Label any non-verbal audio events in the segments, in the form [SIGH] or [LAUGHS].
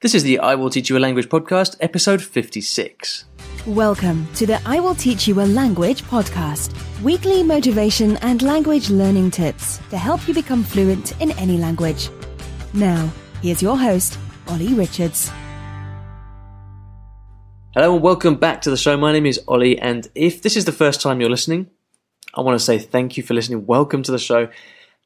This is the I Will Teach You a Language podcast, episode 56. Welcome to the I Will Teach You a Language podcast, weekly motivation and language learning tips to help you become fluent in any language. Now, here's your host, Ollie Richards. Hello and welcome back to the show. My name is Ollie, and if this is the first time you're listening, I want to say thank you for listening. Welcome to the show.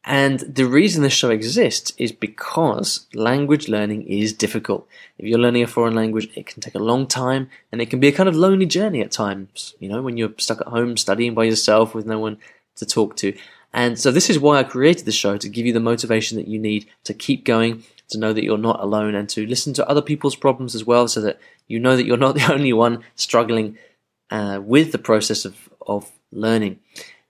And the reason this show exists is because language learning is difficult. If you're learning a foreign language, it can take a long time and it can be a kind of lonely journey at times, you know, when you're stuck at home studying by yourself with no one to talk to. And so this is why I created the show to give you the motivation that you need to keep going, to know that you're not alone and to listen to other people's problems as well so that you know that you're not [LAUGHS] the only one struggling uh, with the process of, of learning.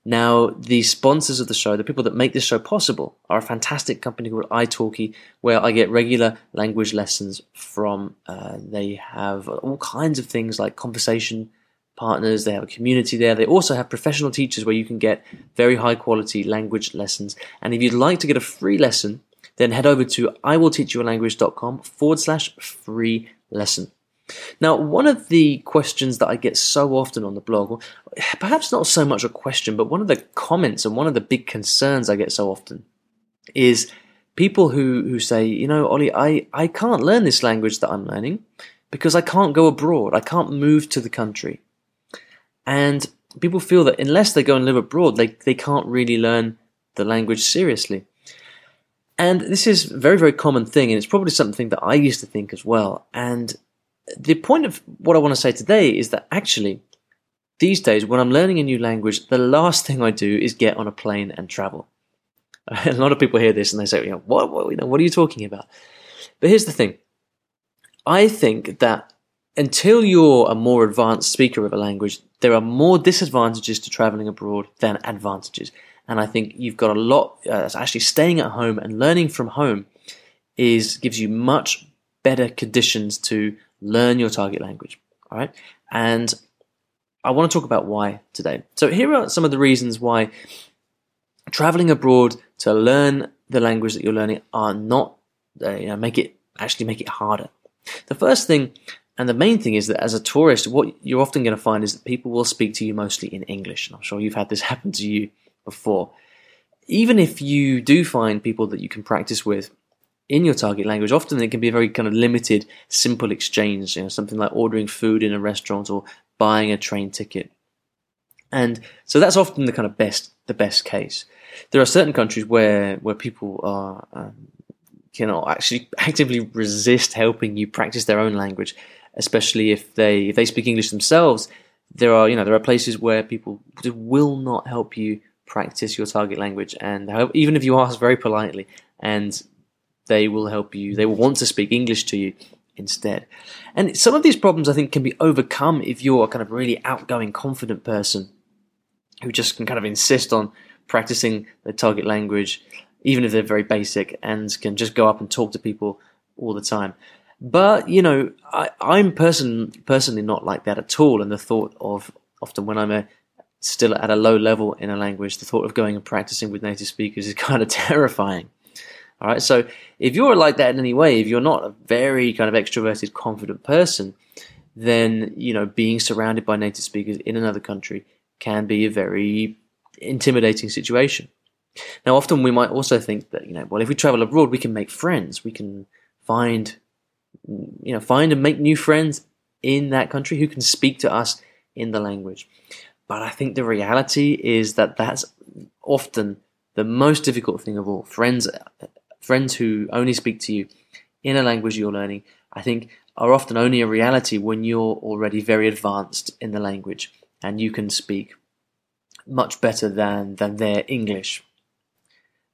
Now, the sponsors of the show, the people that make this show possible, are a fantastic company called italki, where I get regular language lessons from. Uh, they have all kinds of things like conversation partners, they have a community there. They also have professional teachers where you can get very high quality language lessons. And if you'd like to get a free lesson, then head over to iwillteachyoualanguage.com forward slash free lesson. Now, one of the questions that I get so often on the blog, perhaps not so much a question, but one of the comments and one of the big concerns I get so often is people who, who say, you know, Ollie, I, I can't learn this language that I'm learning because I can't go abroad. I can't move to the country. And people feel that unless they go and live abroad, they, they can't really learn the language seriously. And this is a very, very common thing, and it's probably something that I used to think as well. And the point of what I want to say today is that actually, these days, when I'm learning a new language, the last thing I do is get on a plane and travel. [LAUGHS] A lot of people hear this and they say, you know, what, what, you know, what are you talking about? But here's the thing. I think that until you're a more advanced speaker of a language, there are more disadvantages to traveling abroad than advantages. And I think you've got a lot, uh, actually staying at home and learning from home is, gives you much better conditions to learn your target language. All right. And I want to talk about why today. So here are some of the reasons why traveling abroad to learn the language that you're learning are not, uh, you know, make it actually make it harder. The first thing and the main thing is that as a tourist, what you're often going to find is that people will speak to you mostly in English. And I'm sure you've had this [LAUGHS] happen to you before. Even if you do find people that you can practice with in your target language, often it can be a very kind of limited, simple exchange, you know, something like ordering food in a restaurant or buying a train ticket. And so that's often the kind of best, the best case. There are certain countries where, where people are, um, actually [LAUGHS] actively resist helping you practice their own language, especially if they, if they speak English themselves. There are, you know, there are places where people will not help you practice your target language. And even if you ask very politely and they will help you. They will want to speak English to you instead. And some of these problems I think can be overcome if you're a kind of really outgoing, confident person who just can kind of insist on practicing the target language, even if they're very basic, and can just go up and talk to people all the time. But you know, I, I'm person personally not like that at all. And the thought of often when I'm a, still at a low level in a language, the thought of going and practicing with native speakers is [LAUGHS] kind of terrifying. All right. So if you're like that in any way, if you're not a very kind of extroverted, confident person, then, you know, being surrounded by native speakers in another country can be a very intimidating situation. Now, often we might also think that, you know, well, if we travel abroad, we can make friends. We can find, you know, find and make new friends in that country who can speak to us in the language. But I think the reality is that that's often the most difficult thing of all. Friends friends who only speak to you in a language you're learning, I think are often only a reality when you're already very advanced in the language and you can speak much better than than their English.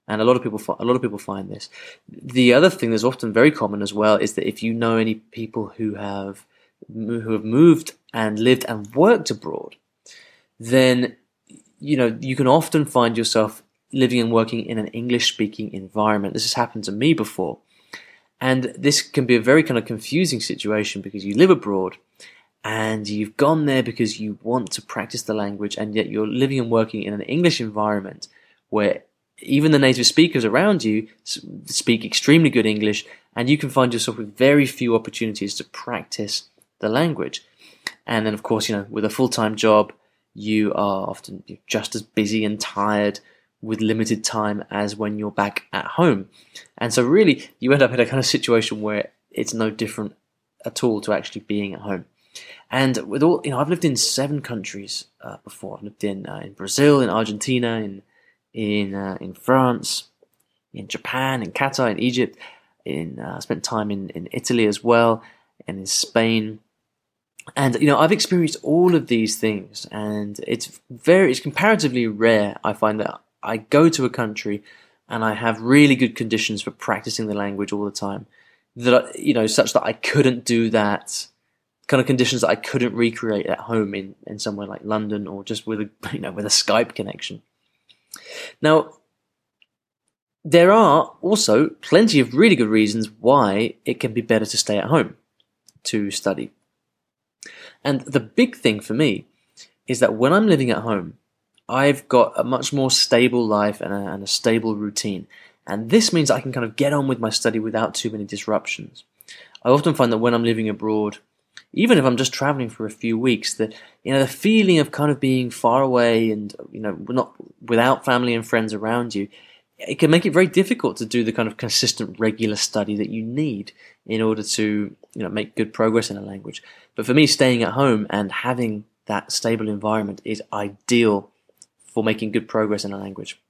And a lot of people a lot of people find this. The other thing that's often very common as well is that if you know any people who have who have moved and lived and worked abroad, then you know you can often find yourself living and working in an English speaking environment. This has happened to me before. And this can be a very kind of confusing situation because you live abroad and you've gone there because you want to practice the language and yet you're living and working in an English environment where even the native speakers around you speak extremely good English, and you can find yourself with very few opportunities to practice the language. And then, of course, you know, with a full time job, you are often just as busy and tired with limited time as when you're back at home. And so, really, you end up in a kind of situation where it's no different at all to actually being at home. And with all, you know, I've lived in seven countries uh, before. I've lived in uh, in Brazil, in Argentina, in in uh, in France, in Japan, in Qatar, in Egypt. In uh, I spent time in in Italy as well, and in Spain. And you know, I've experienced all of these things, and it's very, it's comparatively rare. I find that I go to a country and I have really good conditions for practicing the language all the time. That you know, such that I couldn't do that kind of conditions that I couldn't recreate at home in, in somewhere like London or just with a [LAUGHS] you know with a Skype connection. Now, there are also plenty of really good reasons why it can be better to stay at home to study. And the big thing for me is that when I'm living at home, I've got a much more stable life and a, and a stable routine. And this means I can kind of get on with my study without too many disruptions. I often find that when I'm living abroad, even if I'm just traveling for a few weeks, that you know the feeling of kind of being far away and you know not without family and friends around you, it can make it very difficult to do the kind of consistent, regular study that you need in order to you know make good progress in a language. But for me, staying at home and having that stable environment is ideal for making good progress in a language.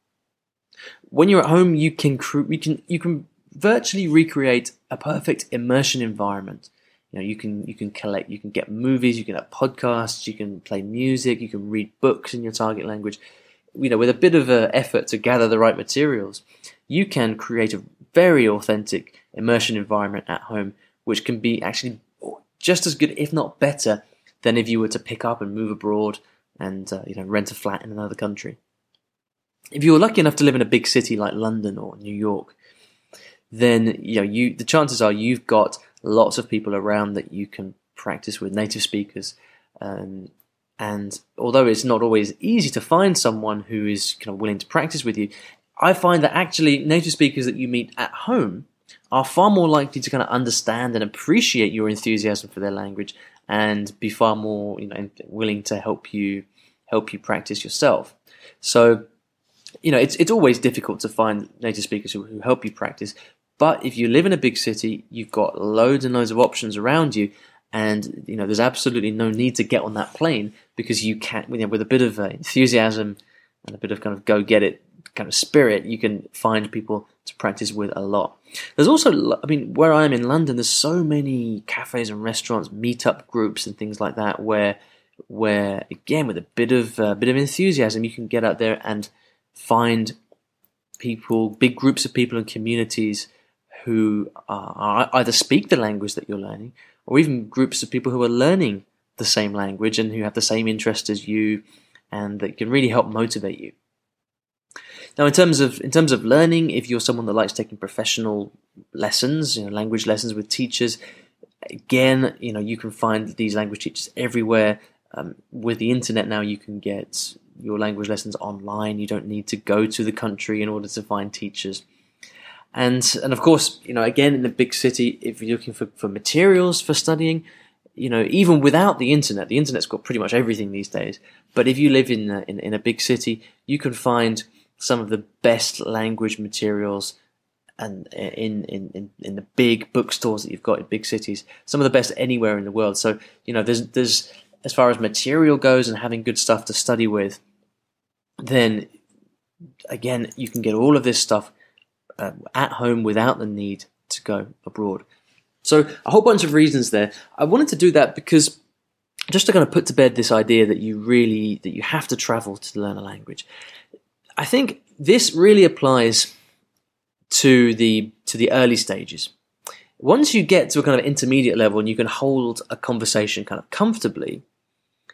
When you're at home, you can you can you can virtually recreate a perfect immersion environment. You know, you can you can collect, you can get movies, you can have podcasts, you can play music, you can read books in your target language. You know, with a bit of a effort to gather the right materials, you can create a very authentic immersion environment at home, which can be actually just as good, if not better, than if you were to pick up and move abroad and uh, you know rent a flat in another country. If you were lucky enough to live in a big city like London or New York, then you know you the chances are you've got lots of people around that you can practice with native speakers. Um, and although it's not always easy to find someone who is kind of willing to practice with you, I find that actually native speakers that you meet at home are far more likely to kind of understand and appreciate your enthusiasm for their language and be far more you know willing to help you help you practice yourself. So you know it's it's always difficult to find native speakers who, who help you practice. But if you live in a big city, you've got loads and loads of options around you, and you know there's absolutely no need to get on that plane because you can you know, with a bit of enthusiasm and a bit of kind of go get it kind of spirit, you can find people to practice with a lot. There's also, I mean, where I am in London, there's so many cafes and restaurants, meetup groups, and things like that, where, where again, with a bit of a uh, bit of enthusiasm, you can get out there and find people, big groups of people and communities who are, either speak the language that you're learning, or even groups of people who are learning the same language and who have the same interest as you, and that can really help motivate you. Now, in terms of in terms of learning, if you're someone that likes taking professional lessons, you know, language lessons with teachers, again, you know, you can find these language teachers everywhere. Um, with the internet now, you can get your language lessons online. You don't need to go to the country in order to find teachers. And and of course, you know, again in the big city, if you're looking for, for materials for studying, you know, even without the internet, the internet's got pretty much everything these days. But if you live in a, in, in a big city, you can find some of the best language materials and in, in, in, in the big bookstores that you've got in big cities, some of the best anywhere in the world. So, you know, there's, there's, as far as material goes and having good stuff to study with, then again, you can get all of this stuff uh, at home without the need to go abroad. So, a whole bunch of reasons there. I wanted to do that because just to kind of put to bed this idea that you really, that you have to travel to learn a language. I think this really applies to the to the early stages. Once you get to a kind of intermediate level and you can hold a conversation kind of comfortably,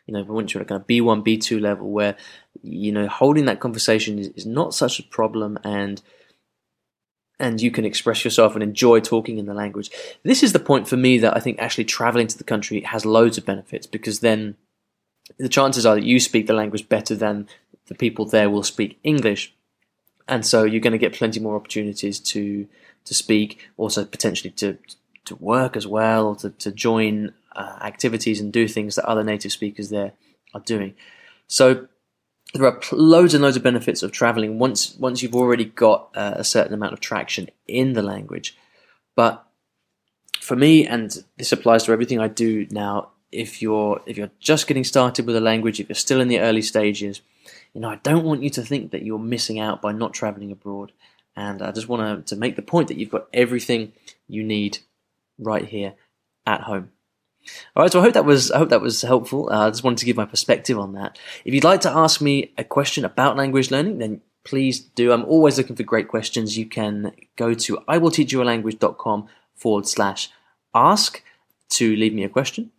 you know, once you're at a kind of B1, B2 level where, you know, holding that conversation is, is not such a problem and and you can express yourself and enjoy talking in the language. This is the point for me that I think actually traveling to the country has loads of benefits because then the chances are that you speak the language better than the people there will speak English. and so you're going to get plenty more opportunities to to speak, also potentially to to work as well, to, to join uh, activities and do things that other native speakers there are doing. So there are loads and loads of benefits of traveling once once you've already got uh, a certain amount of traction in the language. But for me, and this applies to everything I do now, if you're if you're just getting started with a language, if you're still in the early stages, you know I don't want you to think that you're missing out by not traveling abroad. And I just want to, to make the point that you've got everything you need right here at home. All right, so I hope that was I hope that was helpful. Uh, I just wanted to give my perspective on that. If you'd like to ask me a question about language learning, then please do. I'm always looking for great questions. You can go to iwillteachyoualanguage.com forward slash ask to leave me a question.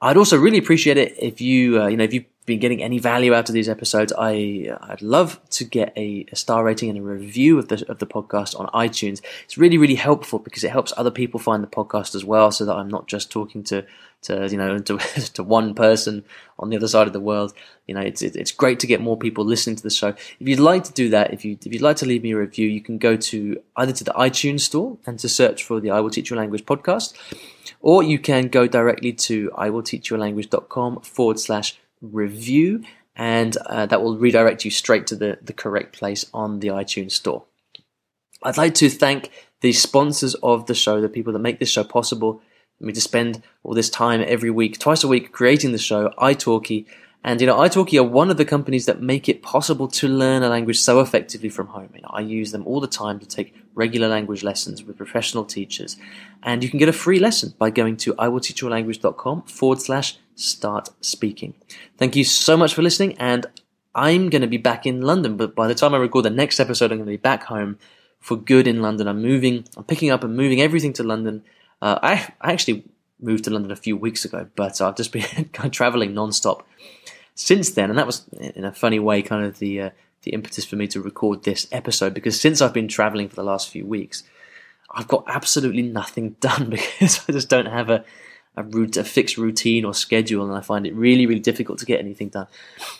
I'd also really appreciate it if you, uh, you know, if you've been getting any value out of these episodes, I, I'd love to get a, a, star rating and a review of the, of the podcast on iTunes. It's really, really helpful because it helps other people find the podcast as well so that I'm not just talking to, to you know, [LAUGHS] to, to one person on the other side of the world. You know, it's, it's great to get more people listening to the show. If you'd like to do that, if you, if you'd like to leave me a review, you can go to either to the iTunes store and to search for the I Will Teach You Language podcast or you can go directly to iwillteachyoualanguage.com forward slash review, and uh, that will redirect you straight to the, the correct place on the iTunes store. I'd like to thank the sponsors of the show, the people that make this show possible. I mean, to spend all this time every week, twice a week, creating the show, italki, and you know, italki are one of the companies that make it possible to learn a language so effectively from home. You know, I use them all the time to take regular language lessons with professional teachers, and you can get a free lesson by going to iwillteachyoualanguage.com forward slash start speaking. Thank you so much for listening, and I'm going to be back in London, but by the time I record the next episode, I'm going to be back home for good in London. I'm moving, I'm picking up and moving everything to London. Uh, I, I actually moved to London a few weeks ago, but I've just [LAUGHS] been traveling non-stop since then, and that was in a funny way kind of the uh, the impetus for me to record this episode because since I've been traveling for the last few weeks, I've got absolutely nothing [LAUGHS] done because I just don't have a a, route, a fixed routine or schedule, and I find it really, really difficult to get anything done.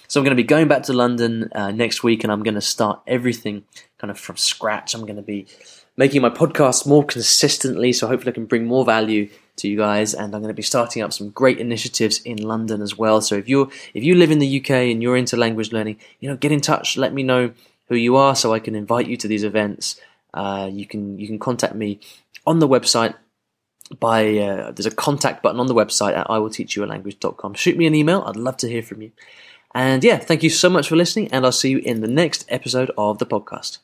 So I'm going to be going back to London uh, next week, and I'm going to start everything kind of from scratch. I'm going to be making my podcast more consistently, so hopefully I can bring more value to you guys. And I'm going to be starting up some great initiatives in London as well. So if you if you live in the UK and you're into language learning, you know, get in touch. Let me know who you are, so I can invite you to these events. Uh, you can you can contact me on the website by uh, there's a contact button on the website at iwillteachyoualanguage.com. Shoot me an email. I'd love to hear from you. And yeah, thank you so much for listening, and I'll see you in the next episode of the podcast.